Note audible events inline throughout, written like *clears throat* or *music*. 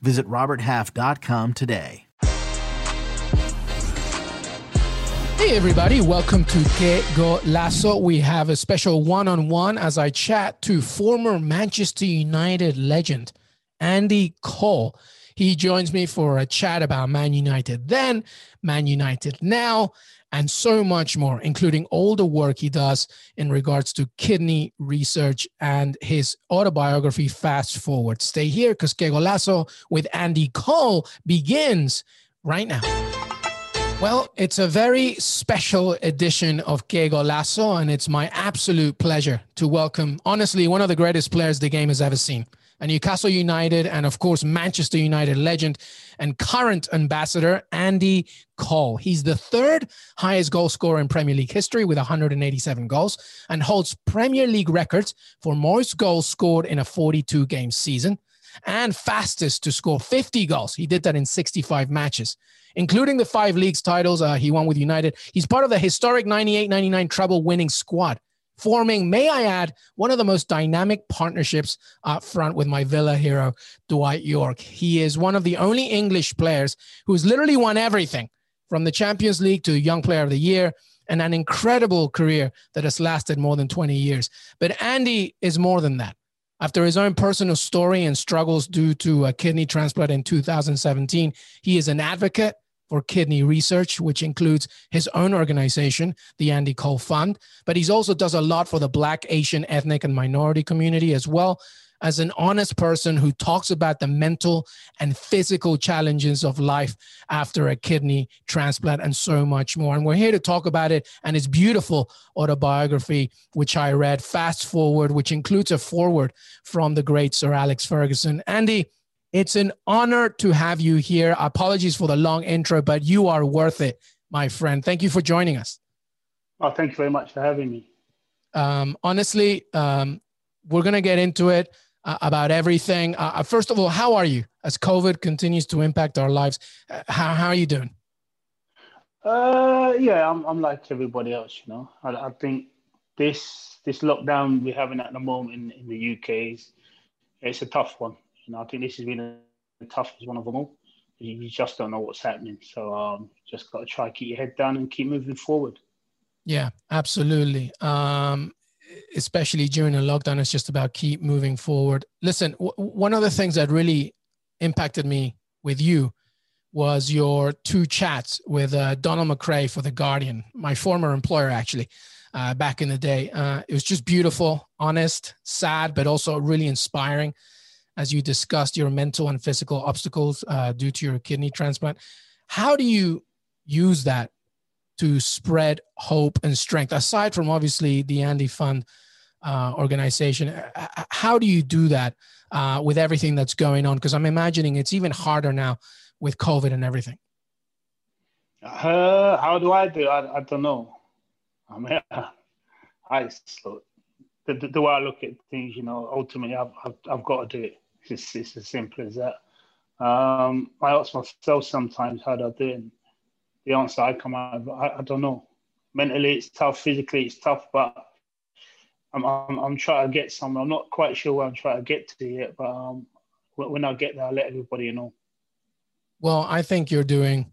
Visit RobertHalf.com today. Hey everybody, welcome to Que Golazo. We have a special one-on-one as I chat to former Manchester United legend Andy Cole. He joins me for a chat about Man United then, Man United now, and so much more, including all the work he does in regards to kidney research and his autobiography, Fast Forward. Stay here because Que Golazo with Andy Cole begins right now. Well, it's a very special edition of Que Golazo, and it's my absolute pleasure to welcome, honestly, one of the greatest players the game has ever seen. A Newcastle United and, of course, Manchester United legend and current ambassador, Andy Cole. He's the third highest goal scorer in Premier League history with 187 goals and holds Premier League records for most goals scored in a 42 game season and fastest to score 50 goals. He did that in 65 matches including the five leagues titles uh, he won with United. He's part of the historic 98 99 treble winning squad, forming, may I add, one of the most dynamic partnerships up front with my Villa hero, Dwight Yorke. He is one of the only English players who's literally won everything from the Champions League to Young Player of the Year and an incredible career that has lasted more than 20 years. But Andy is more than that. After his own personal story and struggles due to a kidney transplant in 2017, he is an advocate for kidney research, which includes his own organization, the Andy Cole Fund. But he also does a lot for the Black, Asian, ethnic, and minority community as well as an honest person who talks about the mental and physical challenges of life after a kidney transplant and so much more. And we're here to talk about it and his beautiful autobiography, which I read, Fast Forward, which includes a foreword from the great Sir Alex Ferguson. Andy, it's an honor to have you here. Apologies for the long intro, but you are worth it, my friend. Thank you for joining us. Oh, thank you very much for having me. Um, honestly, um, we're going to get into it uh, about everything. Uh, uh, first of all, how are you as COVID continues to impact our lives? Uh, how, how are you doing? Uh, yeah, I'm, I'm like everybody else, you know. I, I think this this lockdown we're having at the moment in, in the UK is it's a tough one. You know, I think this has been the toughest one of them all. You just don't know what's happening. So um, just got to try keep your head down and keep moving forward. Yeah, absolutely. Um, especially during a lockdown, it's just about keep moving forward. Listen, w- one of the things that really impacted me with you was your two chats with uh, Donald McRae for The Guardian, my former employer, actually, uh, back in the day. Uh, it was just beautiful, honest, sad, but also really inspiring as you discussed your mental and physical obstacles uh, due to your kidney transplant. How do you use that to spread hope and strength, aside from obviously the Andy Fund uh, organization? How do you do that uh, with everything that's going on? Because I'm imagining it's even harder now with COVID and everything. Uh, how do I do? I, I don't know. I mean, *laughs* I the, the, the way I look at things, you know, ultimately I've, I've, I've got to do it. It's, it's as simple as that. Um, I ask myself sometimes how do I do it? The answer I come out of, I, I, don't know. Mentally, it's tough. Physically, it's tough. But I'm, I'm, I'm, trying to get somewhere. I'm not quite sure where I'm trying to get to yet. But um, when I get there, I'll let everybody know. Well, I think you're doing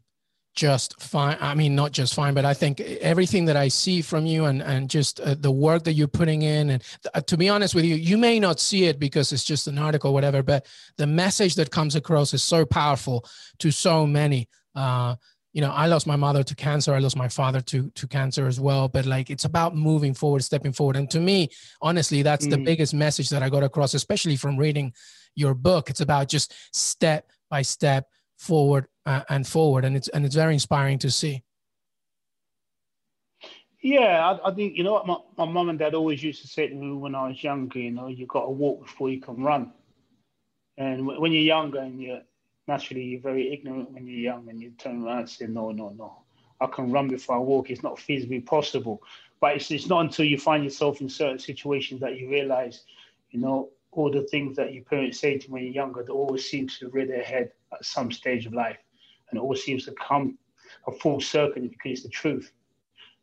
just fine. I mean, not just fine, but I think everything that I see from you and and just uh, the work that you're putting in, and uh, to be honest with you, you may not see it because it's just an article, whatever. But the message that comes across is so powerful to so many. Uh, you know, I lost my mother to cancer. I lost my father to to cancer as well. But like, it's about moving forward, stepping forward. And to me, honestly, that's mm. the biggest message that I got across, especially from reading your book. It's about just step by step forward uh, and forward, and it's and it's very inspiring to see. Yeah, I, I think you know what my, my and dad always used to say to me when I was younger. You know, you got to walk before you can run. And when you're younger and you're naturally you're very ignorant when you're young and you turn around and say, no, no, no, I can run before I walk. It's not feasibly possible. But it's, it's not until you find yourself in certain situations that you realize, you know, all the things that your parents say to you when you're younger, that always seems to rear their head at some stage of life. And it all seems to come a full circle because it's the truth.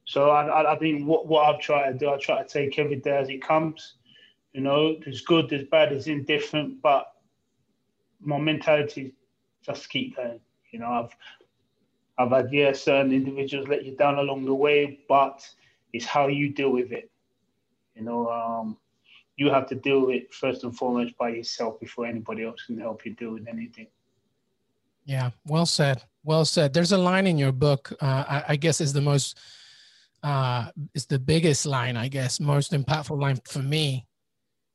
So I, I, I think what, what I've tried to do, I try to take every day as it comes. You know, there's good, there's bad, there's indifferent, but my mentality just keep going. You know, I've I've had yeah, certain individuals let you down along the way, but it's how you deal with it. You know, um, you have to deal with it first and foremost by yourself before anybody else can help you deal with anything. Yeah, well said. Well said. There's a line in your book. Uh, I, I, guess is the most, uh, is the biggest line. I guess most impactful line for me,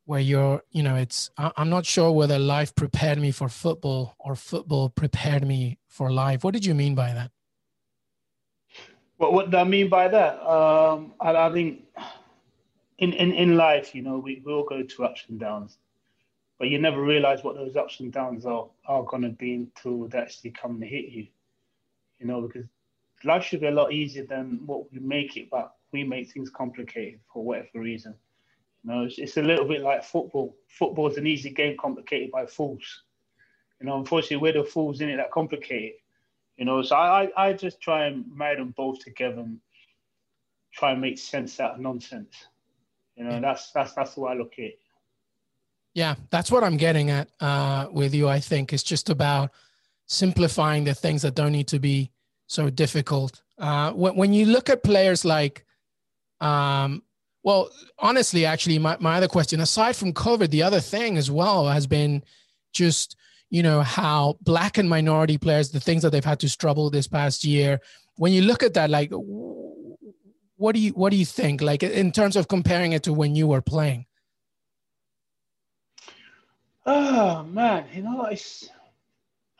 where you're, you know, it's. I'm not sure whether life prepared me for football or football prepared me for life. What did you mean by that? What What do I mean by that? Um, I, I think in, in in life, you know, we, we all go through ups and downs but you never realize what those ups and downs are are going to be until they actually come to hit you. You know, because life should be a lot easier than what we make it, but we make things complicated for whatever reason. You know, it's, it's a little bit like football. Football is an easy game complicated by fools. You know, unfortunately, we're the fools in it that complicate it. You know, so I, I just try and marry them both together and try and make sense out of nonsense. You know, that's that's that's the way I look at it. Yeah, that's what I'm getting at uh, with you. I think it's just about simplifying the things that don't need to be so difficult. Uh, when, when you look at players like, um, well, honestly, actually, my, my other question, aside from COVID, the other thing as well has been just, you know, how black and minority players, the things that they've had to struggle this past year. When you look at that, like, what do you what do you think? Like in terms of comparing it to when you were playing? Oh man, you know, it's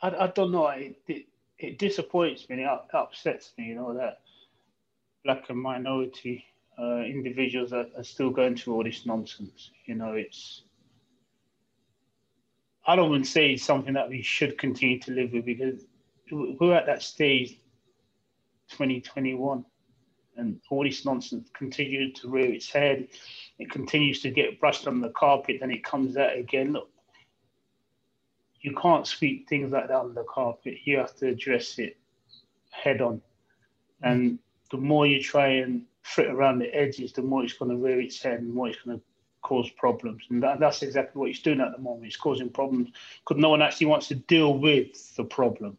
I, I don't know. It, it, it disappoints me. It upsets me. You know that black and minority uh, individuals are, are, still going through all this nonsense. You know, it's I don't want to say it's something that we should continue to live with because we're at that stage, 2021, and all this nonsense continues to rear its head. It continues to get brushed on the carpet, then it comes out again. Look, you can't sweep things like that under the carpet. You have to address it head on. And the more you try and flit around the edges, the more it's going to rear its head and the more it's going to cause problems. And that, that's exactly what it's doing at the moment. It's causing problems because no one actually wants to deal with the problem.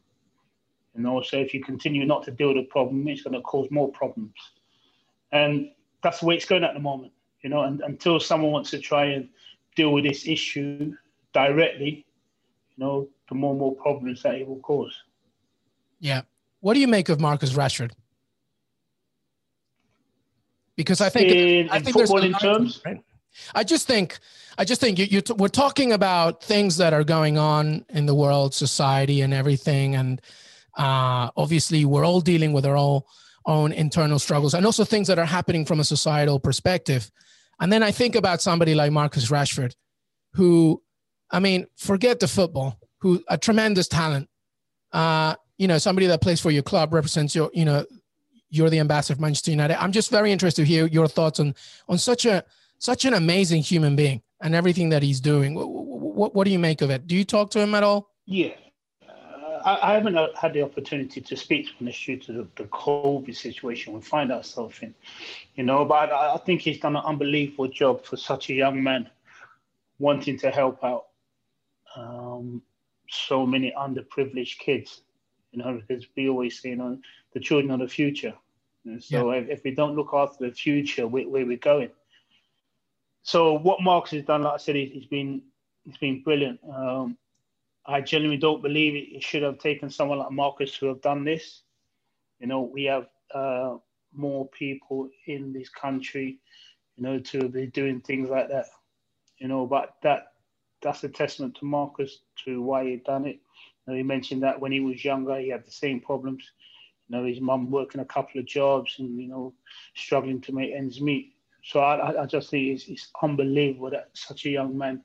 You know, so if you continue not to deal with the problem, it's going to cause more problems. And that's the way it's going at the moment. You know, and until someone wants to try and deal with this issue directly, you know, the more and more problems that it will cause. Yeah. What do you make of Marcus Rashford? Because I think in, I think there's in terms. Right? I just think I just think you, you t- we're talking about things that are going on in the world, society, and everything, and uh, obviously we're all dealing with our own own internal struggles, and also things that are happening from a societal perspective. And then I think about somebody like Marcus Rashford, who I mean, forget the football, who a tremendous talent. Uh, you know, somebody that plays for your club represents your, you know, you're the ambassador of Manchester United. I'm just very interested to hear your thoughts on on such a such an amazing human being and everything that he's doing. What, what, what do you make of it? Do you talk to him at all? Yeah, uh, I, I, haven't had the opportunity to speak to him due to the, the COVID situation we find ourselves in, you know. But I, I think he's done an unbelievable job for such a young man, wanting to help out um, so many underprivileged kids. You know, because we always say, you know, the children are the future. And so yeah. if, if, we don't look after the future, where, where we're going. So what Marcus has done, like I said, he, has been he's been brilliant. Um, I genuinely don't believe it, it, should have taken someone like Marcus to have done this. You know, we have uh, more people in this country, you know, to be doing things like that. You know, but that that's a testament to Marcus to why he done it. You know, he mentioned that when he was younger, he had the same problems. You know, his mum working a couple of jobs and you know struggling to make ends meet. So I, I just think it's, it's unbelievable that such a young man,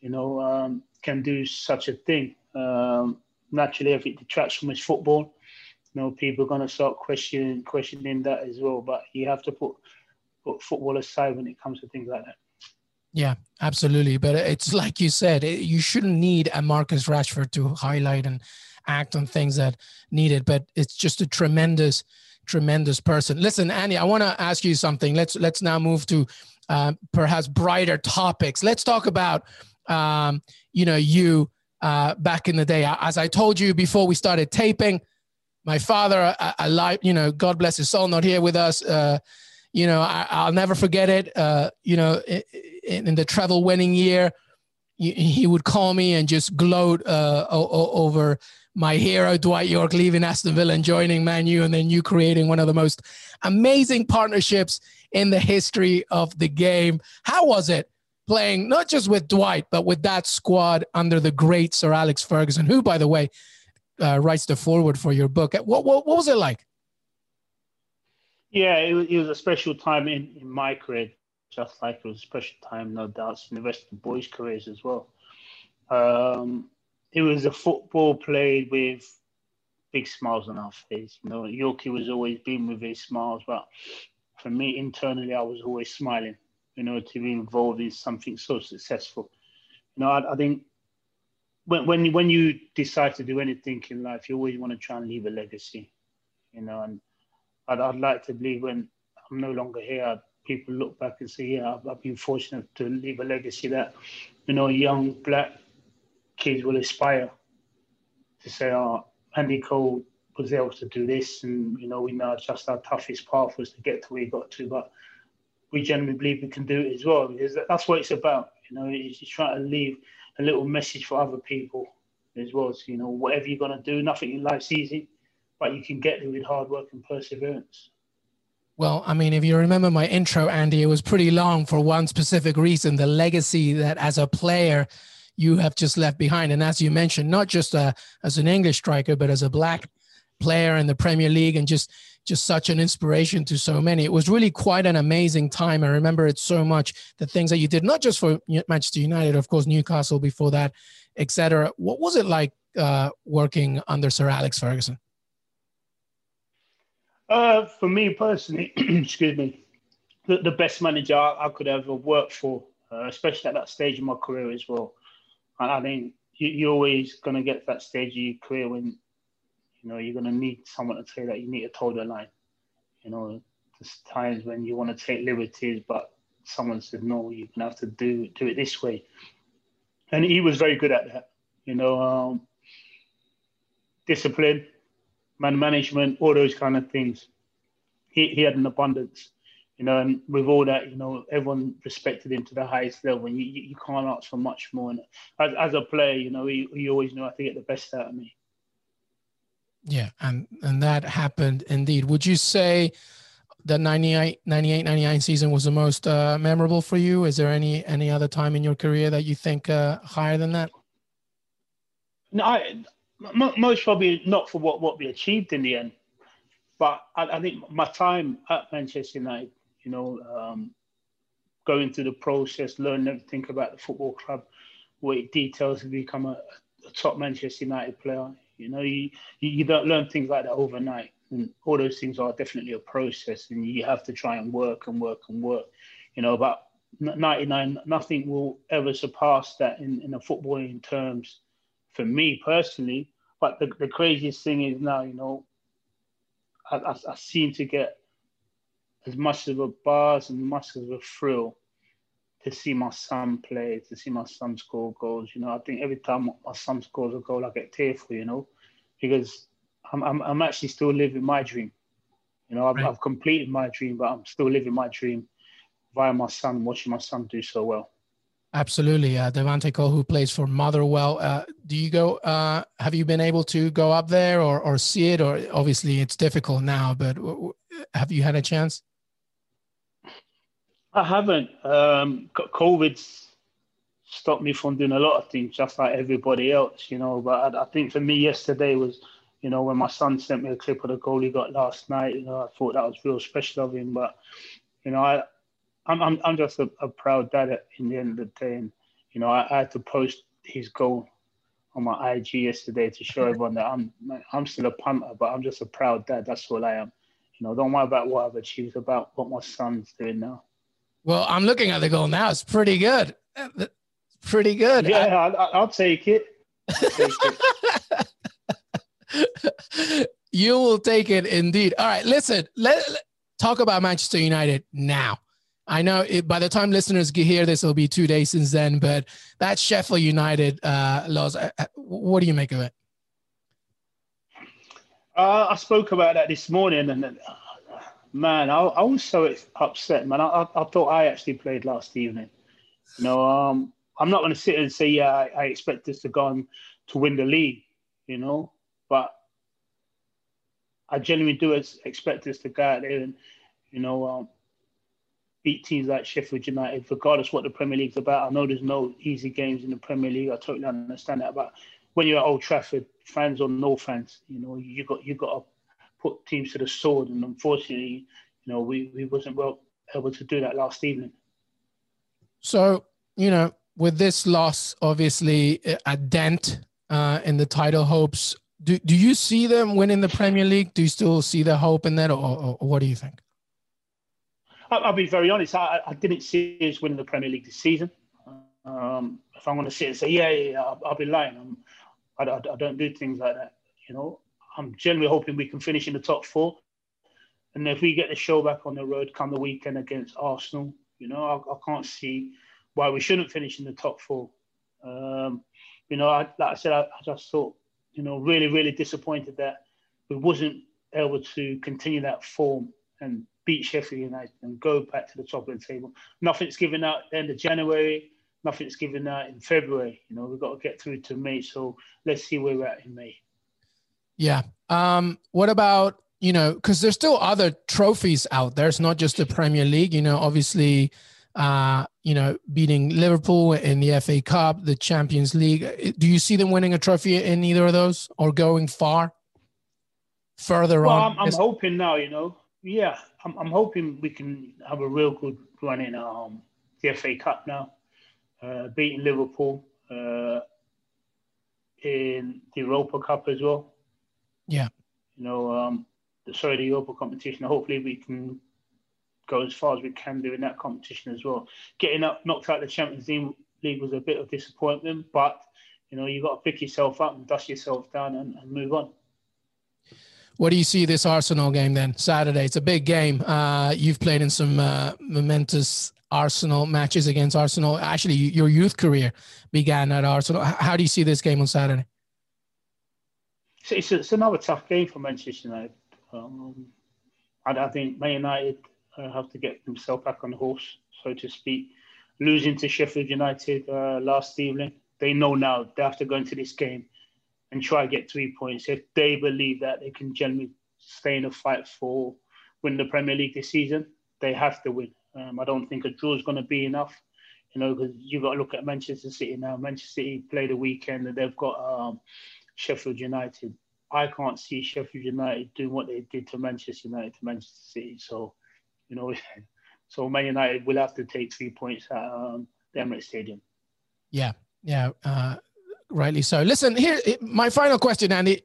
you know, um, can do such a thing. Um, naturally, if it detracts from his football, you know, people are going to start questioning questioning that as well. But you have to put put football aside when it comes to things like that. Yeah, absolutely. But it's like you said, it, you shouldn't need a Marcus Rashford to highlight and act on things that need it. But it's just a tremendous, tremendous person. Listen, Andy, I want to ask you something. Let's let's now move to uh, perhaps brighter topics. Let's talk about um, you know you uh, back in the day. As I told you before we started taping, my father, alive, you know, God bless his soul, not here with us. Uh, you know, I, will never forget it. Uh, you know, in, in, the treble winning year, he would call me and just gloat uh, over my hero Dwight Yorke leaving Aston Villa and joining Man U, and then you creating one of the most amazing partnerships in the history of the game. How was it playing not just with Dwight, but with that squad under the great Sir Alex Ferguson, who, by the way, uh, writes the foreword for your book? What, what, what was it like? Yeah, it was, it was a special time in, in my career, just like it was a special time, no doubt, in the rest of the boys' careers as well. Um, it was a football played with big smiles on our face. You know, Yorkie was always being with his smiles, but for me internally, I was always smiling. You know, to be involved in something so successful. You know, I, I think when when when you decide to do anything in life, you always want to try and leave a legacy. You know, and I'd, I'd like to believe when I'm no longer here, people look back and say, yeah, I've, I've been fortunate to leave a legacy that, you know, young black kids will aspire to say, oh, Andy Cole was able to do this, and you know, we know just our toughest path was to get to where he got to, but we genuinely believe we can do it as well because that's what it's about. You know, it's just trying to leave a little message for other people as well. So, you know, whatever you're gonna do, nothing in life's easy but you can get there with hard work and perseverance. Well, I mean, if you remember my intro, Andy, it was pretty long for one specific reason the legacy that as a player you have just left behind. And as you mentioned, not just uh, as an English striker, but as a black player in the Premier League and just just such an inspiration to so many. It was really quite an amazing time. I remember it so much. The things that you did, not just for Manchester United, of course, Newcastle before that, etc. What was it like uh, working under Sir Alex Ferguson? Uh, for me personally, *clears throat* excuse me, the, the best manager I, could ever work for, uh, especially at that stage of my career as well. And I think you, you're always going to get to that stage of your career when, you know, you're going to need someone to say that you need to toe the line. You know, there's times when you want to take liberties, but someone said, no, you're going to have to do, do it this way. And he was very good at that. You know, um, discipline, man management, all those kind of things. He, he had an abundance, you know, and with all that, you know, everyone respected him to the highest level. And you, you can't ask for much more. And as, as a player, you know, he, he always knew how to get the best out of me. Yeah, and and that happened indeed. Would you say the 98, 98 99 season was the most uh, memorable for you? Is there any any other time in your career that you think uh, higher than that? No, I, most probably not for what, what we achieved in the end. But I, I think my time at Manchester United, you know, um, going through the process, learning everything about the football club, what it details to become a, a top Manchester United player. You know, you, you don't learn things like that overnight. And all those things are definitely a process, and you have to try and work and work and work. You know, but 99, nothing will ever surpass that in, in a footballing terms for me personally. But the, the craziest thing is now, you know, I, I, I seem to get as much of a buzz and much of a thrill to see my son play, to see my son score goals. You know, I think every time my son scores a goal, I get tearful, you know, because I'm, I'm, I'm actually still living my dream. You know, I've, right. I've completed my dream, but I'm still living my dream via my son, watching my son do so well. Absolutely. Uh, Devante Cole, who plays for Motherwell. Uh, do you go, uh, have you been able to go up there or, or see it? Or obviously it's difficult now, but have you had a chance? I haven't. Um, COVID's stopped me from doing a lot of things, just like everybody else, you know. But I, I think for me, yesterday was, you know, when my son sent me a clip of the goal he got last night, you know, I thought that was real special of him. But, you know, I, I'm I'm, I'm just a, a proud dad at, in the end of the day, and you know I, I, had to post his goal on my IG yesterday to show everyone that I'm I'm still a punter, but I'm just a proud dad. That's all I am. You know, don't worry about what I've achieved. About what my son's doing now. Well, I'm looking at the goal now. It's pretty good. Pretty good. Yeah, I, will take it. I'll take it. *laughs* you will take it indeed. All right, listen. Let, let talk about Manchester United now. I know it, by the time listeners here, this will be two days since then. But that Sheffield United uh, loss, uh, uh, what do you make of it? Uh, I spoke about that this morning, and uh, man, I, I, was so upset. Man, I, I, thought I actually played last evening. You know, um, I'm not going to sit and say, yeah, I, I expect us to go on to win the league. You know, but I genuinely do expect us to go out there and, you know, um, beat teams like Sheffield United, regardless what the Premier League's about. I know there's no easy games in the Premier League. I totally understand that. But when you're at Old Trafford, fans or no fans, you know, you got you got to put teams to the sword. And unfortunately, you know, we, we wasn't well able to do that last evening. So, you know, with this loss, obviously a dent uh, in the title hopes. Do, do you see them winning the Premier League? Do you still see the hope in that, or, or what do you think? I'll be very honest. I, I didn't see us winning the Premier League this season. Um, if I'm going to sit and say, yeah, yeah, yeah I'll, I'll, be lying. I, I, I, don't do things like that. You know, I'm generally hoping we can finish in the top four. And if we get the show back on the road come the weekend against Arsenal, you know, I, I can't see why we shouldn't finish in the top four. Um, you know, I, like I said, I, I just thought, you know, really, really disappointed that we wasn't able to continue that form and beat Sheffield United and go back to the top of the table. Nothing's given out the end of January. Nothing's given out in February. You know, we've got to get through to May. So let's see where we're at in May. Yeah. Um, what about, you know, because there's still other trophies out there. It's not just the Premier League. You know, obviously, uh, you know, beating Liverpool in the FA Cup, the Champions League. Do you see them winning a trophy in either of those or going far further well, on? I'm, I'm hoping now, you know, yeah, I'm, I'm hoping we can have a real good run in um, the FA Cup now, uh, beating Liverpool uh, in the Europa Cup as well. Yeah. You know, um, sorry, the Europa competition. Hopefully, we can go as far as we can do in that competition as well. Getting up, knocked out the Champions League was a bit of disappointment, but you know, you've got to pick yourself up and dust yourself down and, and move on. What do you see this Arsenal game then? Saturday. It's a big game. Uh, you've played in some uh, momentous Arsenal matches against Arsenal. Actually, your youth career began at Arsenal. How do you see this game on Saturday? It's, it's another tough game for Manchester United. Um, I, I, think Man United uh, have to get themselves back on the horse, so to speak. Losing to Sheffield United uh, last evening, they know now they have to go into this game and try to get three points if they believe that they can generally stay in a fight for win the Premier League this season. They have to win. Um, I don't think a draw is going to be enough. You know, because you've got to look at Manchester City now. Manchester City played a weekend and they've got um, Sheffield United. I can't see Sheffield United doing what they did to Manchester United to Manchester City. So, you know, *laughs* so Man United will have to take three points at um, the Emirates Stadium. Yeah, yeah. Uh, rightly so. Listen, here, my final question, Andy.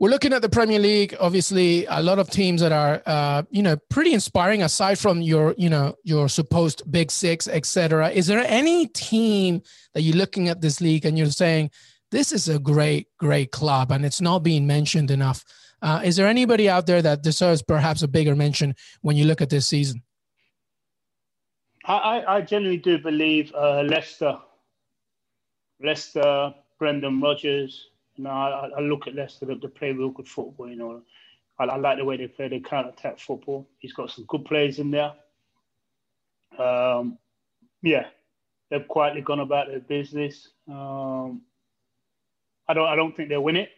We're looking at the Premier League. Obviously, a lot of teams that are, uh, you know, pretty inspiring. Aside from your, you know, your supposed big six, etc. Is there any team that you're looking at this league and you're saying this is a great, great club, and it's not being mentioned enough? Uh, is there anybody out there that deserves perhaps a bigger mention when you look at this season? I, I genuinely do believe uh, Leicester Leicester, Brendan Rodgers. You know, I, I look at Leicester, they, play real good football. You know, I, I like the way they play their counter attack football. He's got some good players in there. Um, yeah, they've quietly gone about their business. Um, I don't, I don't think they'll win it.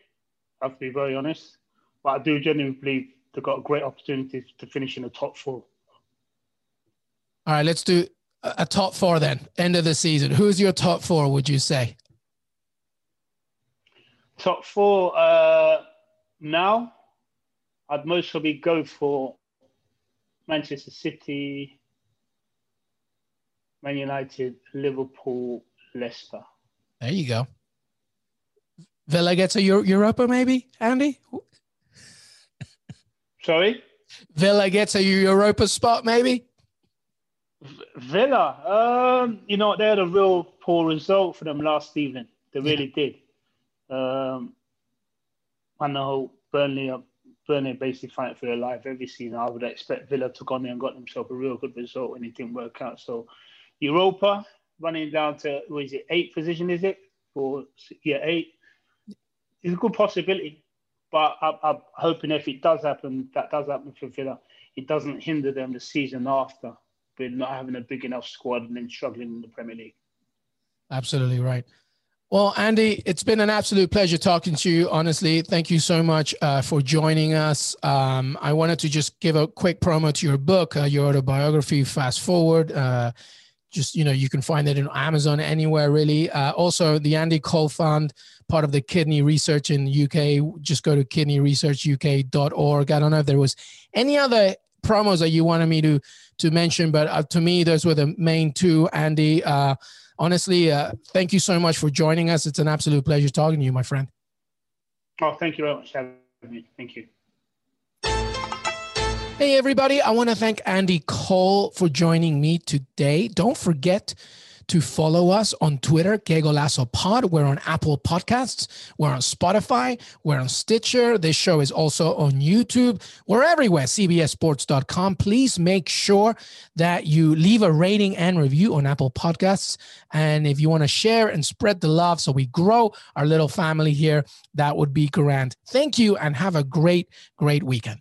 I have to be very honest, but I do genuinely believe they've got a great opportunity to finish in the top four. All right, let's do a top four then, end of the season. Who's your top four, would you say? Top four uh, now, I'd most probably go for Manchester City, Man United, Liverpool, Leicester. There you go. Villa gets a Euro- Europa, maybe, Andy? Sorry? Villa gets a Europa spot, maybe? Villa, um, you know, they had a real poor result for them last evening. They really yeah. did. Um, I know Burnley are Burnley basically fighting for their life every season. I would expect Villa to go in there and got themselves a real good result and it didn't work out. So Europa running down to what is it, eighth position, is it? Or yeah, eight. It's a good possibility. But I, I'm hoping if it does happen, that does happen for Villa, it doesn't hinder them the season after with not having a big enough squad and then struggling in the Premier League. Absolutely right. Well, Andy, it's been an absolute pleasure talking to you. Honestly, thank you so much uh, for joining us. Um, I wanted to just give a quick promo to your book, uh, your autobiography, Fast Forward. Uh, just you know, you can find it in Amazon anywhere really. Uh, also, the Andy Cole Fund, part of the Kidney Research in UK. Just go to kidneyresearchuk.org. I don't know if there was any other promos that you wanted me to to mention, but uh, to me, those were the main two. Andy uh, honestly, uh, thank you so much for joining us. It's an absolute pleasure talking to you, my friend. Oh, thank you very much having me. Thank you. Hey, everybody. I want to thank Andy Cole for joining me today. Don't forget to follow us on Twitter, Que Golazo Pod. We're on Apple Podcasts. We're on Spotify. We're on Stitcher. This show is also on YouTube. We're everywhere, CBSSports.com. Please make sure that you leave a rating and review on Apple Podcasts. And if you want to share and spread the love so we grow our little family here, that would be grand. Thank you and have a great, great weekend.